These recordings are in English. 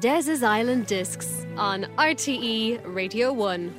Des's Island Discs on RTE Radio 1.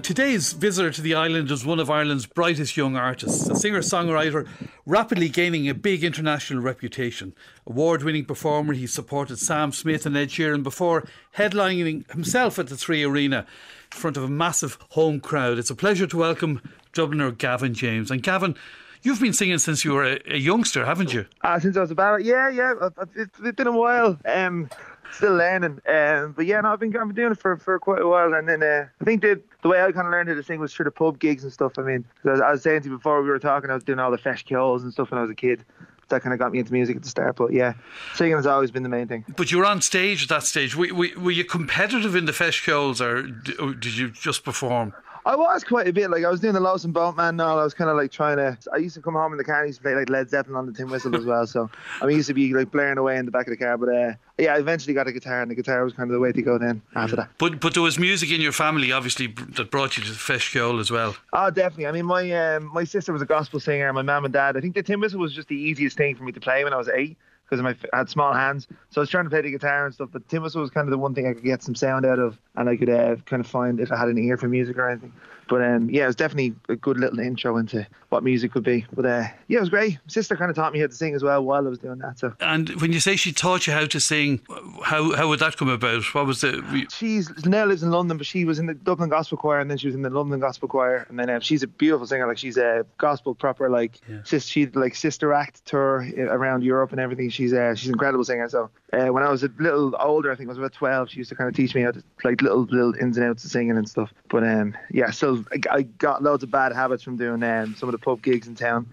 Today's visitor to the island is one of Ireland's brightest young artists, a singer songwriter rapidly gaining a big international reputation. Award winning performer, he supported Sam Smith and Ed Sheeran before headlining himself at the Three Arena in front of a massive home crowd. It's a pleasure to welcome Dubliner Gavin James. And Gavin, You've been singing since you were a, a youngster, haven't you? Uh, since I was about yeah, yeah. It's, it's been a while. Um, still learning. Um, but yeah, no, I've been I've been doing it for, for quite a while, and then uh, I think the the way I kind of learned how to sing was through the pub gigs and stuff. I mean, I was, I was saying to you before we were talking, I was doing all the feis ceoils and stuff when I was a kid. That kind of got me into music at the start, but yeah, singing has always been the main thing. But you were on stage at that stage. Were, were, were you competitive in the feis ceoils, or did you just perform? I was quite a bit. Like I was doing the Lowe's and Boatman and all. I was kind of like trying to. I used to come home in the car and used to play like Led Zeppelin on the tin whistle as well. So I mean, used to be like blaring away in the back of the car. But uh, yeah, I eventually got a guitar, and the guitar was kind of the way to go then after that. But but there was music in your family, obviously, that brought you to the feis ceoil as well. Oh, definitely. I mean, my um, my sister was a gospel singer. My mum and dad. I think the tin whistle was just the easiest thing for me to play when I was eight because I had small hands. So I was trying to play the guitar and stuff. But tin whistle was kind of the one thing I could get some sound out of, and I could uh, kind of find if I had an ear for music or anything. But um, yeah, it was definitely a good little intro into what music could be. But uh, yeah, it was great. My sister kind of taught me how to sing as well while I was doing that. So. And when you say she taught you how to sing, how how would that come about? What was the? She's now lives in London, but she was in the Dublin Gospel Choir, and then she was in the London Gospel Choir, and then uh, she's a beautiful singer. Like she's a gospel proper, like yeah. sis, she like sister act tour around Europe and everything. She's uh, she's an incredible singer. So uh, when I was a little older, I think I was about twelve, she used to kind of teach me how to like little little ins and outs of singing and stuff. But um, yeah, so I, I got loads of bad habits from doing um, some of the pub gigs in town.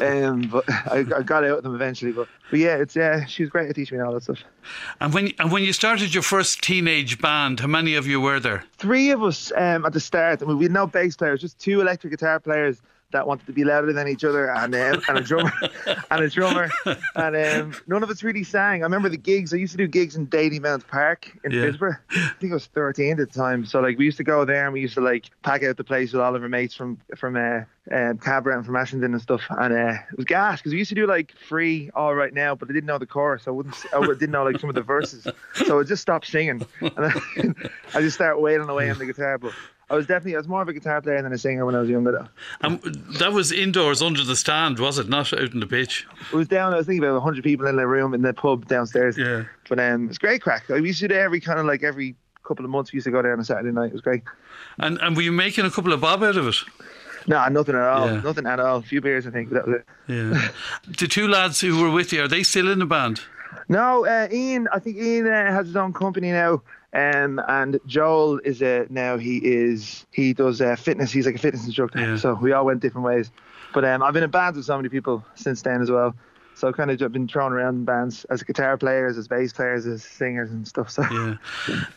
Um, but I, I, got out of them eventually. But but yeah, it's yeah, she was great at teaching me all that stuff. And when and when you started your first teenage band, how many of you were there? Three of us um, at the start. I mean, we had no bass players, just two electric guitar players that wanted to be louder than each other and um, and a drummer and a drummer and um, none of us really sang. I remember the gigs. I used to do gigs in Dalymount Park in yeah. Phibsborough. I think I was 13 at the time. So like we used to go there and we used to like pack out the place with all of our mates from from uh, um, Cabra and from Ashington and stuff. And uh, it was gas because we used to do like free all right now, but I didn't know the chorus. I wouldn't. I didn't know like some of the verses, so I just stopped singing and I, I just started wailing away on the guitar. But I was definitely I was more of a guitar player than a singer when I was younger. Though. And that was indoors under the stand, was it? Not out in the pitch. It was down. I was thinking about hundred people in the room in the pub downstairs. Yeah. But um, it's great craic. I used to do every kind of like every couple of months. We used to go there on a Saturday night. It was great. And and were you making a couple of bob out of it? No, nothing at all. Yeah. Nothing at all. A few beers, I think. That was it. Yeah. the two lads who were with you are they still in the band? No, uh, Ian. I think Ian uh, has his own company now. Um, and Joel is a now he is he does uh, fitness. He's like a fitness instructor. Yeah. So we all went different ways. But um, I've been in bands with so many people since then as well. So I've kind of been thrown around in bands as guitar players, as bass players, as singers and stuff. So yeah.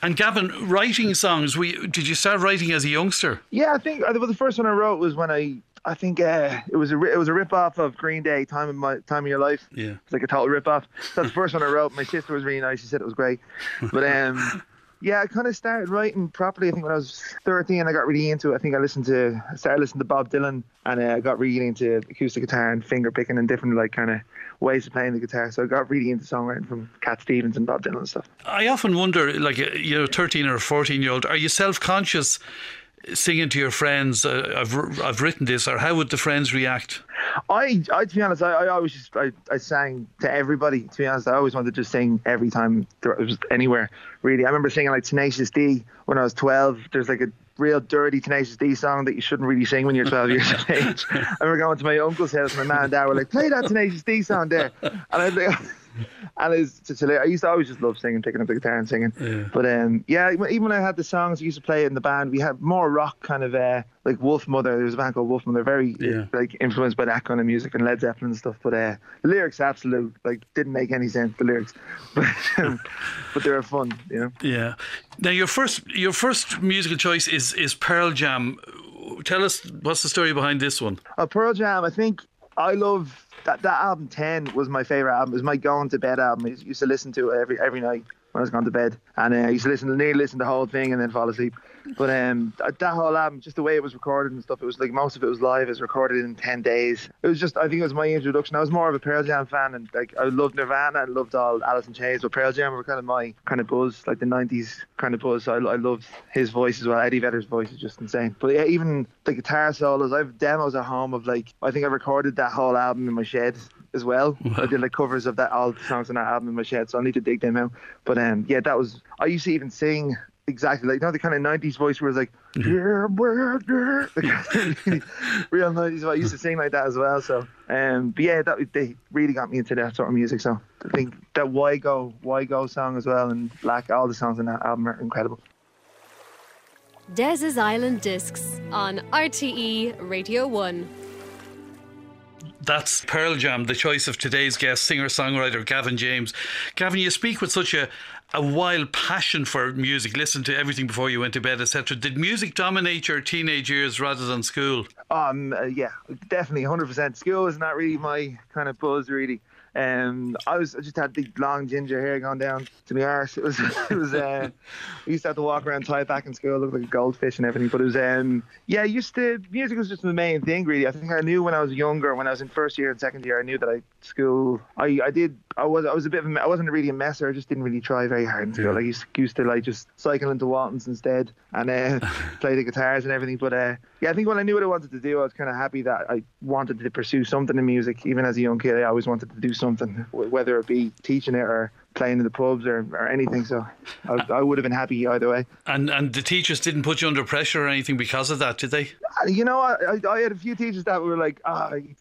And Gavin, writing songs. We did you start writing as a youngster? Yeah, I think well, the first one I wrote was when I I think uh, it was a it was a rip off of Green Day, "Time of My Time of Your Life." Yeah, it's like a total rip off. That's the first one I wrote. My sister was really nice. She said it was great, but um, yeah, I kind of started writing properly. I think when I was 13, I got really into it. I think I listened to, I started listening to Bob Dylan, and uh, I got really into acoustic guitar and finger picking and different like kind of ways of playing the guitar. So I got really into songwriting from Cat Stevens and Bob Dylan and stuff. I often wonder, like you know, 13 or 14 year old, are you self conscious? Singing to your friends, uh, I've I've written this, or how would the friends react? I, I to be honest, I, I always just I, I sang to everybody. To be honest, I always wanted to just sing every time there was anywhere. Really, I remember singing like Tenacious D when I was twelve. There's like a real dirty Tenacious D song that you shouldn't really sing when you're 12 years of age. I remember going to my uncle's house, and my mom and dad were like, "Play that Tenacious D song there," and I'd like. and it's, it's hilarious. I used to always just love singing, picking up the guitar and singing. Yeah. But um, yeah, even when I had the songs, I used to play in the band. We had more rock kind of uh, like Wolfmother. There was a band called Wolfmother, very Yeah. like influenced by that kind of music and Led Zeppelin and stuff. But uh, the lyrics, absolute like didn't make any sense. The lyrics, but um, but they were fun, you know. Yeah. Now your first your first musical choice is is Pearl Jam. Tell us what's the story behind this one? Uh, Pearl Jam, I think I love that that album. Ten was my favorite album. It was my going to bed album. I used to listen to it every every night when I was going to bed, and uh, I used to listen, nearly listen to the whole thing and then fall asleep. But um, that, whole album, just the way it was recorded and stuff, it was like most of it was live. It was recorded in ten days. It was just, I think it was my introduction. I was more of a Pearl Jam fan, and like I loved Nirvana and loved all Alice in Chains, but Pearl Jam were kind of my kind of buzz, like the '90s kind of buzz. So I, I loved his voice as well. Eddie Vedder's voice is just insane. But yeah, even the guitar solos, I have demos at home of like I think I recorded that whole album in my shed as well. I did like covers of that all the songs on that album in my shed, so I need to dig them out. But um, yeah, that was I used to even sing exactly like you know the kind of '90s voice where it's like yeah, well, yeah. Like, real '90s. voice. I used to sing like that as well. So um, but yeah, that they really got me into that sort of music. So I think that Why Go Why Go song as well and Black all the songs on that album are incredible. Des's Island Discs on RTE Radio 1. That's Pearl Jam, the choice of today's guest, singer songwriter Gavin James. Gavin, you speak with such a, a wild passion for music, listen to everything before you went to bed, etc. Did music dominate your teenage years rather than school? Um, uh, yeah, definitely, hundred percent. School is not really my kind of buzz, really. Um, I was I just had big long ginger hair going down to my arse. It was it was. Uh, I used to have to walk around tied back in school, look like a goldfish and everything. But it was um, yeah, I used to music was just the main thing, really. I think I knew when I was younger, when I was in first year and second year, I knew that I school. I I did. I was I was a bit of a, I wasn't really a messer. I just didn't really try very hard. Yeah. I used, used to like just cycle into Walton's instead and uh, play the guitars and everything. But uh, yeah, I think when I knew what I wanted to do, I was kind of happy that I wanted to pursue something in music. Even as a young kid, I always wanted to do something, whether it be teaching it or playing in the pubs or, or anything. So I, I would have been happy either way. And and the teachers didn't put you under pressure or anything because of that, did they? Uh, You know, I, I, had a few teachers that were like, "Ah, you,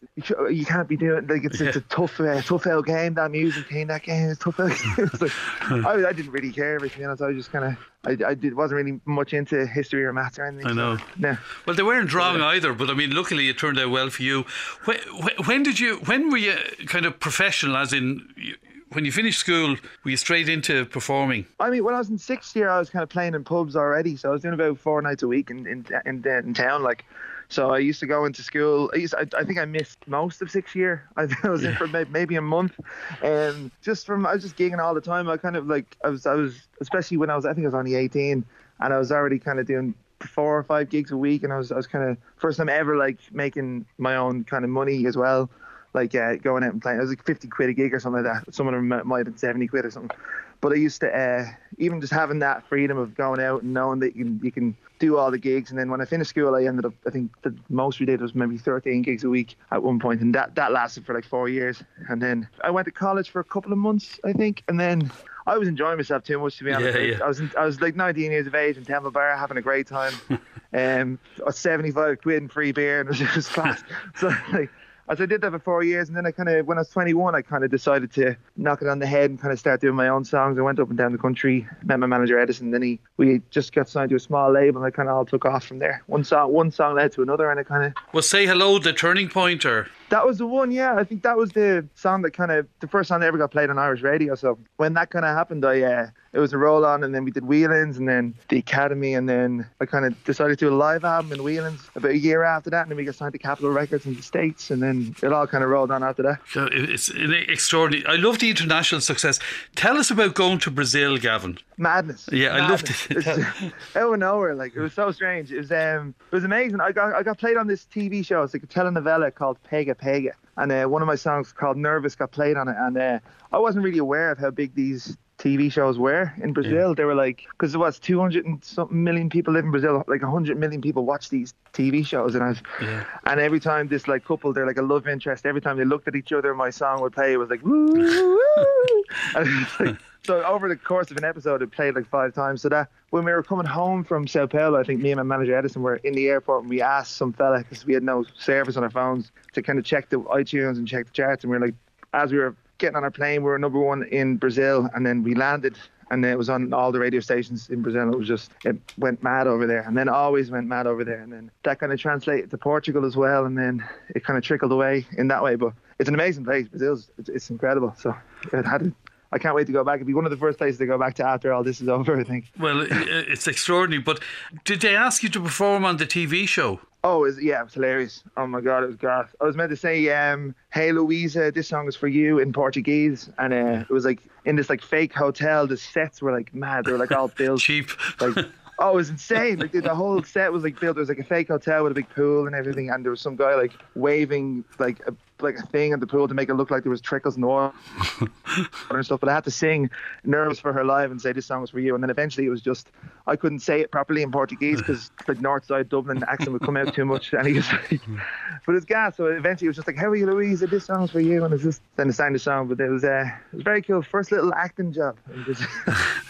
you can't be doing like it's, it's a tough, uh, tough out game. That music thing, that game is tough out." game." Like, I, I didn't really care, but to be honest, I was just kind of, I, I did wasn't really much into history or maths or anything. I know. So, no. Well, they weren't wrong either, but I mean, luckily it turned out well for you. When, when did you? When were you kind of professional? As in, you- when you finished school, were you straight into performing? I mean, when I was in sixth year, I was kind of playing in pubs already. So I was doing about four nights a week in in in, in town, like. So I used to go into school. I, used, I, I think I missed most of sixth year. I, I was in for maybe a month, and just from I was just gigging all the time. I kind of like I was I was especially when I was I think I was only eighteen, and I was already kind of doing four or five gigs a week, and I was I was kind of first time ever like making my own kind of money as well, like uh, going out and playing. It was like fifty quid a gig or something like that. Some of them might have been seventy quid or something. But I used to uh, even just having that freedom of going out and knowing that you can you can do all the gigs. And then when I finished school, I ended up I think the most we did was maybe thirteen gigs a week at one point, and that that lasted for like four years. And then I went to college for a couple of months, I think, and then. I was enjoying myself too much to be honest. Yeah, yeah. I was in, I was like 19 years of age in Temple Bar having a great time. um, I was 75 quid in free beer and it was just class. So like, as I did that for four years, and then I kind of, when I was 21, I kind of decided to knock it on the head and kind of start doing my own songs. I went up and down the country, met my manager Edison, then he, we just got signed to a small label, and I kind of all took off from there. One song, one song led to another, and I kind of Well, "Say Hello" the turning point, or that was the one, yeah. I think that was the song that kind of the first song that ever got played on Irish radio. So when that kind of happened, I uh, it was a roll on, and then we did Whelan's, and then the Academy, and then I kind of decided to do a live album in Whelan's about a year after that, and then we got signed to Capitol Records in the States, and then it all kind of rolled on after that. So it's extraordinary. I love the international success. Tell us about going to Brazil, Gavin. Madness. Yeah, I loved Madness. it. It's out of nowhere, like it was so strange. It was um, it was amazing. I got I got played on this TV show. It's like a telenovela called Pega Pega, and uh, one of my songs called Nervous got played on it. And uh, I wasn't really aware of how big these TV shows were in Brazil. They were like, because there was 200 and something million people live in Brazil, like 100 million people watch these TV shows, and I was, Yeah. and every time this like couple, they're like a love interest. Every time they looked at each other, my song would play. It was like woo, woo. Like, so over the course of an episode, it played like five times. So that when we were coming home from Sao Paulo, I think me and my manager Edison were in the airport, and we asked some fella because we had no service on our phones to kind of check the iTunes and check the charts, and we were like, as we were getting on our plane. We were number one in Brazil, and then we landed and it was on all the radio stations in Brazil. It was just it went mad over there, and then always went mad over there, and then that kind of translated to Portugal as well, and then it kind of trickled away in that way. But it's an amazing place. Brazil's it's, incredible. So it had. I can't wait to go back. It'd be one of the first places to go back to after all this is over. I think. Well, it's extraordinary. But did they ask you to perform on the TV show? Oh, yeah, it was hilarious. Oh my god, it was gas. I was meant to say, um, "Hey Louisa, this song is for you" in Portuguese, and uh, it was like in this like fake hotel. The sets were like mad. They were like all built cheap. Like, oh, it was insane. Like the whole set was like built. There was like a fake hotel with a big pool and everything, and there was some guy like waving like a like a thing in the pool to make it look like there was trickles and water and stuff. But I had to sing "Nervous" for her live and say this song was for you. And then eventually it was just I couldn't say it properly in Portuguese because the North Side Dublin accent would come out too much. And he was like, but it's gas. So eventually it was just like, "How are you, Louise? This song's for you." And it's just then I sang the song. But it was uh, it was very cool. First little acting job.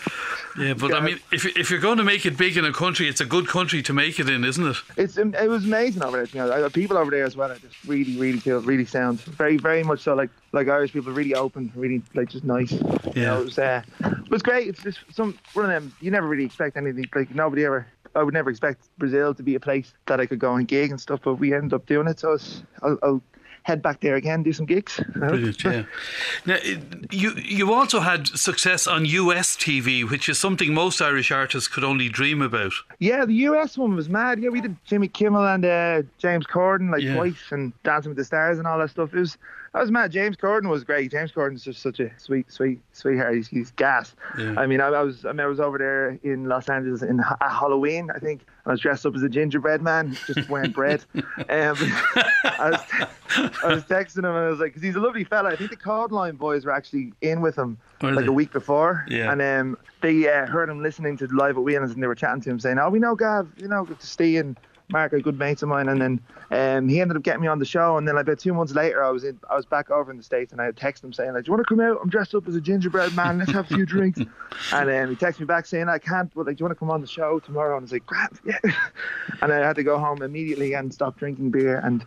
Yeah, but I mean, if if you're going to make it big in a country, it's a good country to make it in, isn't it? It's it was amazing over there. You know, people over there as well are just really, really cool, really sound, very, very much so like like Irish people, really open, really like just nice. Yeah, you know, it was uh, it was great. It's just some one of them. You never really expect anything. Like nobody ever. I would never expect Brazil to be a place that I could go and gig and stuff, but we ended up doing it. So I'll, I'll head back there again, do some gigs. Brilliant, yeah. now, you you also had success on US TV, which is something most Irish artists could only dream about. Yeah, the US one was mad. Yeah, we did Jimmy Kimmel and uh, James Corden like yeah. twice, and Dancing with the Stars and all that stuff. It was that was mad. James Corden was great. James Corden's just such a sweet, sweet, sweetheart. He's, he's gas. Yeah. I mean, I, I, was I, mean, I was over there in Los Angeles in at Halloween, I think. I was dressed up as a gingerbread man, just wearing bread. Um, I was I was texting him and I was like, because he's a lovely fella. I think the Kodaline boys were actually in with him like they? a week before, yeah. and um, they uh, heard him listening to live at Whelan's and they were chatting to him saying, "Oh, we know Gav, you know, good to stay and." Mark, a good mate of mine, and then um, he ended up getting me on the show. And then about two months later, I was in, I was back over in the states, and I had texted him saying like, "Do you want to come out? I'm dressed up as a gingerbread man. Let's have a few drinks." and um, he texted me back saying, "I can't, but like, do you want to come on the show tomorrow?" And I was like, "Crap, yeah." and I had to go home immediately and stop drinking beer and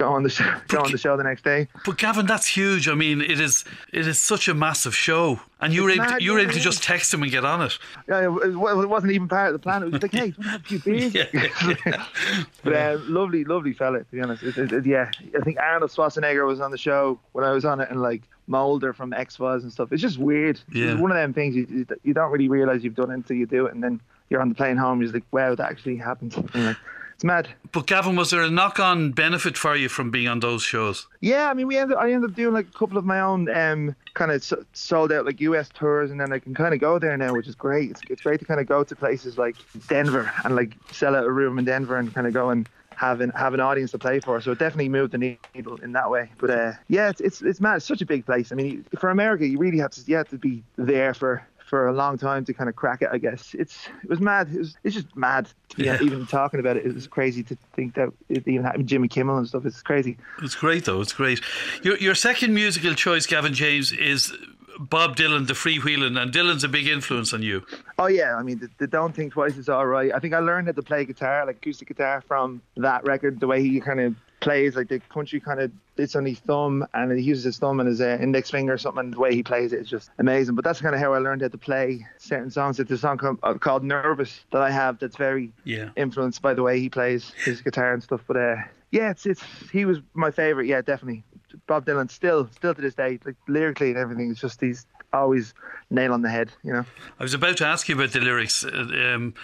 go on the show, go on the show the next day. But Gavin, that's huge. I mean, it is it is such a massive show, and you were able to, you were able to just text him and get on it. Yeah, it, it wasn't even part of the plan. It was like, hey, have a few beers? yeah, yeah. but uh, lovely, lovely fella. To be honest, it, yeah, I think Arnold Schwarzenegger was on the show when I was on it, and like Mulder from X Files and stuff. It's just weird. Yeah. It's one of them things you you don't really realize you've done until you do it, and then you're on the plane home. You're like, wow, that actually happened. Anyway. It's mad. But Gavin, was there a knock-on benefit for you from being on those shows? Yeah, I mean, we ended. I ended up doing like a couple of my own um, kind of sold out like US tours, and then I can kind of go there now, which is great. It's, it's great to kind of go to places like Denver and like sell out a room in Denver and kind of go and have an have an audience to play for. So it definitely moved the needle in that way. But uh, yeah, it's, it's it's mad. It's such a big place. I mean, for America, you really have to you have to be there for for a long time to kind of crack it. I guess it's it was mad. It was it's just mad. Yeah. even talking about it, it was crazy to think that it even happened. Jimmy Kimmel and stuff. It's crazy. It's great though. It's great. Your your second musical choice, Gavin James, is Bob Dylan, the freewheeling, and Dylan's a big influence on you. Oh yeah, I mean, the, the Don't Think Twice is all right. I think I learned how to play guitar, like acoustic guitar, from that record. The way he kind of plays, like the country kind of it's on his thumb and he uses his thumb and his uh, index finger or something. And the way he plays it is just amazing. But that's kind of how I learned how to play certain songs. It's a song called, uh, called "Nervous" that I have that's very yeah. influenced by the way he plays his guitar and stuff. But uh, yeah, it's it's he was my favorite. Yeah, definitely. Bob Dylan still still to this day, like lyrically and everything, it's just he's always nail on the head, you know. I was about to ask you about the lyrics uh, um,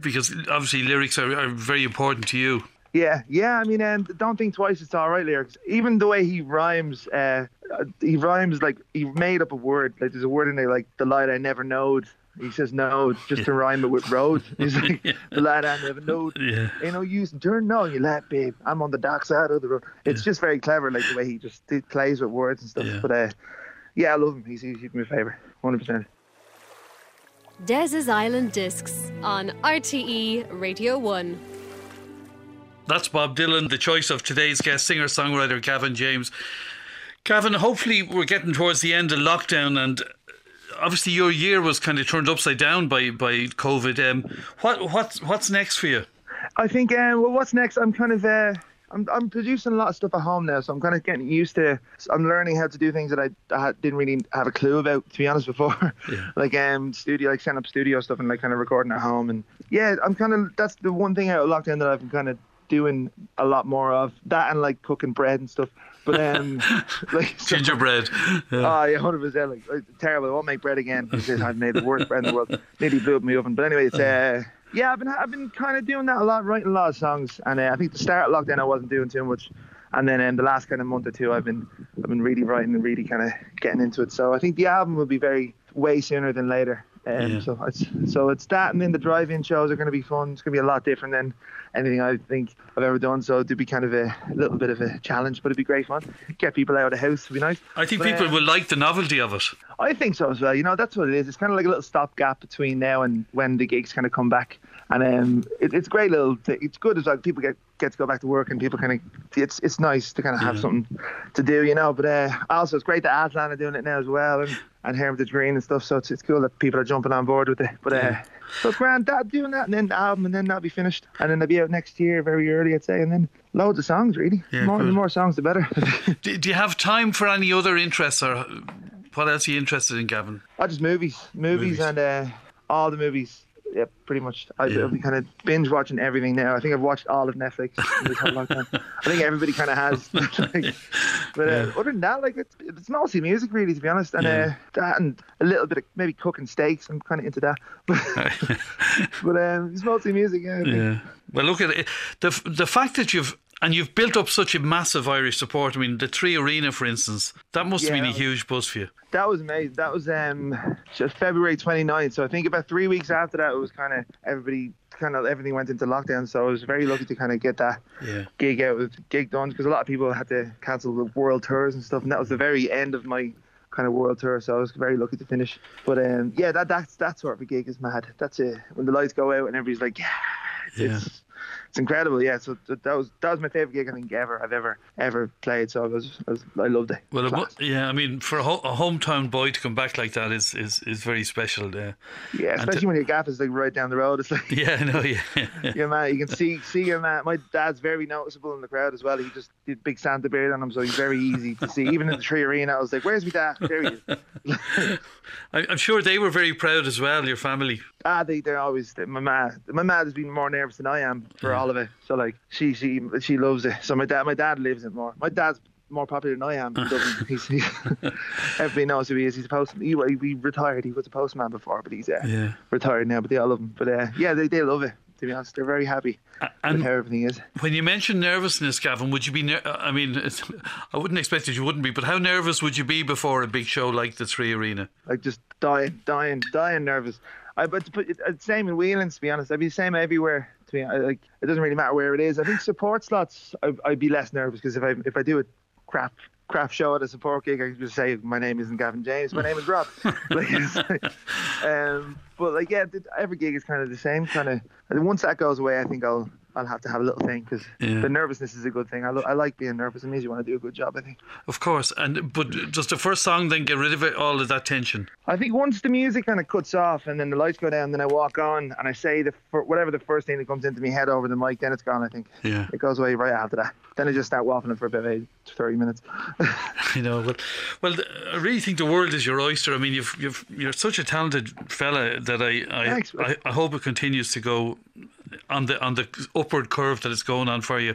because obviously lyrics are, are very important to you. Yeah, yeah. I mean, and don't think twice. It's all right lyrics. Even the way he rhymes, uh, he rhymes like he made up a word. Like there's a word in there like the light I never knowed. He says no, just yeah. to rhyme it with road. He's like yeah. the light I never knowed. Yeah. Ain't no use in turn no, you let babe. I'm on the dark side of the road. It's yeah. just very clever, like the way he just plays with words and stuff. But uh, yeah, I love him. He's, he's my favorite, hundred percent. Des's Island Discs on RTE Radio One. That's Bob Dylan, the choice of today's guest singer songwriter Gavin James. Gavin, hopefully we're getting towards the end of lockdown and obviously your year was kind of turned upside down by by COVID. Um, what what's what's next for you? I think uh, well, what's next? I'm kind of uh, I'm I'm producing a lot of stuff at home now, so I'm kind of getting used to. I'm learning how to do things that I, I didn't really have a clue about, to be honest, before. Yeah. like um studio, like setting up studio stuff and like kind of recording at home, and yeah, I'm kind of that's the one thing out of lockdown that I've been kind of doing a lot more of that and like cooking bread and stuff. But um, like so- Gingerbread. Yeah. Oh yeah, hundred percent. Like terrible. I won't make bread again. Because I've made the worst bread in the world. Nearly blew up my oven. But anyway, it's uh, yeah. I've been I've been kind of doing that a lot, writing a lot of songs. And uh, I think the start of lockdown I wasn't doing too much. And then in the last kind of month or two, I've been I've been really writing and really kind of getting into it. So I think the album will be very way sooner than later. Um, Yeah. So it's so it's that, and then the drive-in shows are going to be fun. It's going to be a lot different than anything I think I've ever done. So it'd be kind of a, little bit of a challenge, but it'd be great fun. Get people out of the house, it'd be nice. I think But, people uh, will like the novelty of it. I think so as well. You know, that's what it is. It's kind of like a little stopgap between now and when the gigs kind of come back. And um, it, it's a great little. Thing. It's good as well. People get get to go back to work and people kind of. It's it's nice to kind of have Yeah. something to do, you know. But uh, also, it's great that Aslan are doing it now as well, and and Hermitage Green and stuff. So it's, it's cool that people are jumping on board with it. But uh, Yeah. so grand that doing that, and then the album, and then that'll be finished, and then they'll be out next year, very early, I'd say, and then loads of songs really. Yeah, more, the more songs, the better. Do, do you have time for any other interests, or what else are you interested in, Gavin? I just movies, movies, Movies. and uh, all the movies. Yeah, pretty much. I, Yeah. I'll be kind of binge watching everything now. I think I've watched all of Netflix this whole long time. I think everybody kind of has. Like, but uh, other than that, like it's, it's mostly music, really, to be honest. And uh, that and a little bit of maybe cooking steaks. I'm kind of into that. But, um, it's mostly music. Yeah. Well, look at it. The the fact that you've and you've built up such a massive Irish support. I mean, the Three Arena, for instance, that must have been a huge buzz for you. That was amazing. That was um just February 29th. So I think about three weeks after that, it was kind of everybody kind of everything went into lockdown. So I was very lucky to kind of get that Yeah. gig out with gig done because a lot of people had to cancel the world tours and stuff, and that was the very end of my kind of world tour. So I was very lucky to finish. But um, yeah, that that's that sort of a gig is mad. That's it. When the lights go out and everybody's like, yeah, it's, Yeah. it's, it's incredible. Yeah. So that was that was my favorite gig I think ever I've ever ever played. So I was I, was, I loved it. Well, it, yeah, I mean, for a, ho- a hometown boy to come back like that is is, is very special. Yeah, yeah, especially to- when your gaff is like right down the road. It's like. yeah, no, yeah, Yeah, man, you can see see him. Man. My dad's very noticeable in the crowd as well. He just did big Santa beard on him, so he's very easy to see. Even in the Three Arena, I was like, "Where's my dad?" There he is. I'm sure they were very proud as well. Your family. ah, they they're always my ma. My ma has been more nervous than I am for all of it. So like, she she she loves it. So my dad my dad lives it more. My dad's more popular than I am. he's, he's, everybody knows who he is. He's a postman. He, he retired. He was a postman before, but he's uh, Yeah, retired now. But they all love him. But uh, yeah, they they love it. To be honest, they're very happy and how everything is. when you mention nervousness, Gavin, would you be? Ner- I mean, I wouldn't expect that you wouldn't be, but how nervous would you be before a big show like the Three Arena? like just dying, dying, dying nervous. I but but it, same in Whelan, to be honest. I'd be the same everywhere. To be I, like it doesn't really matter where it is. I think support slots. I, I'd be less nervous because if I if I do a crap crap show at a support gig, I can just say my name isn't Gavin James. My name is Rob. like, like, um, but like yeah, every gig is kind of the same. Kind of once that goes away, I think I'll. I'll have to have a little thing because Yeah. the nervousness is a good thing. I, lo- I like being nervous. It means you want to do a good job. I think. Of course, and but does the first song then get rid of it, all of that tension? I think once the music kind of cuts off and then the lights go down, then I walk on and I say the whatever the first thing that comes into my head over the mic, then it's gone. I think Yeah. it goes away right after that. Then I just start waffling for about eight, 30 minutes. You know, well, well, I really think the world is your oyster. I mean, you've, you've, you're such a talented fella that I, I, Thanks. I, I hope it continues to go on the on the upward curve that is going on for you.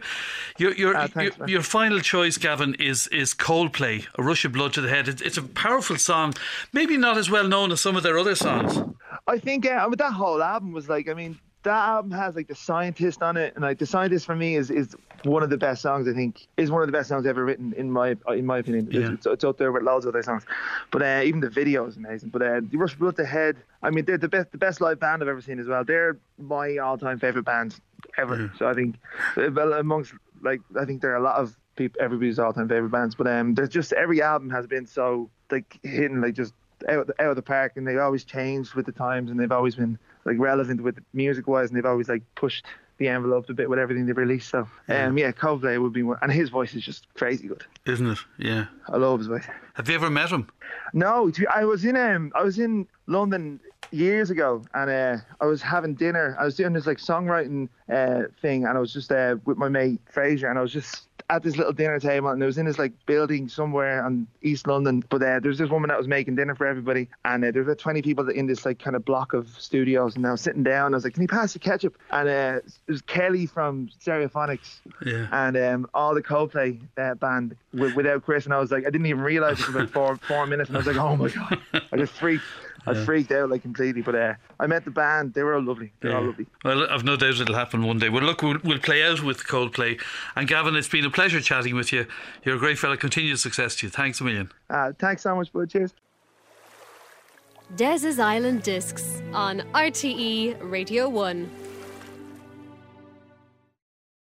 Your your your, thanks, man. your final choice, Gavin, is is Coldplay, "A Rush of Blood to the Head." It's, it's a powerful song, maybe not as well known as some of their other songs. I think uh, but that whole album was like, I mean, that album has like the scientist on it, and like the scientist for me is is one of the best songs. I think is one of the best songs ever written in my in my opinion. It's- Yeah. It's, it's up there with loads of other songs, but uh, even the video is amazing. But uh, the Rush of Blood to Head, I mean, they're the best the best live band I've ever seen as well. They're my all time favorite band ever. So I think, uh, well, amongst like I think there are a lot of people everybody's all time favorite bands, but um, there's just every album has been so like hitting like just out out of the park, and they always changed with the times, and they've always been like relevant with music wise, and they've always like pushed the envelope a bit with everything they've released. So um, yeah, Coldplay would be one, and his voice is just crazy good. Isn't it? Yeah. I love his voice. Have you ever met him? No, I was in um, I was in London years ago, and uh, I was having dinner. I was doing this like songwriting uh, thing, and I was just uh, with my mate Fraser, and I was just at this little dinner table, and it was in this like building somewhere on East London. But uh, there was this woman that was making dinner for everybody, and uh, there about 20 people in this like kind of block of studios. And I was sitting down, I was like, "Can you pass the ketchup?" And uh, it was Kelly from Stereophonics, Yeah. and um, all the Coldplay uh, band with, without Chris. And I was like, I didn't even realize it was about four four minutes, and I was like, "Oh my god!" I just freaked. I freaked out like completely, but uh, I met the band. They were all lovely. They're all lovely. Well, I've no doubt it'll happen one day. Well, look, we'll, we'll play out with Coldplay. And Gavin, it's been a pleasure chatting with you. You're a great fella. Continued success to you. Thanks a million. Uh, thanks so much, bud. Cheers. Des's Island Discs on RTE Radio 1.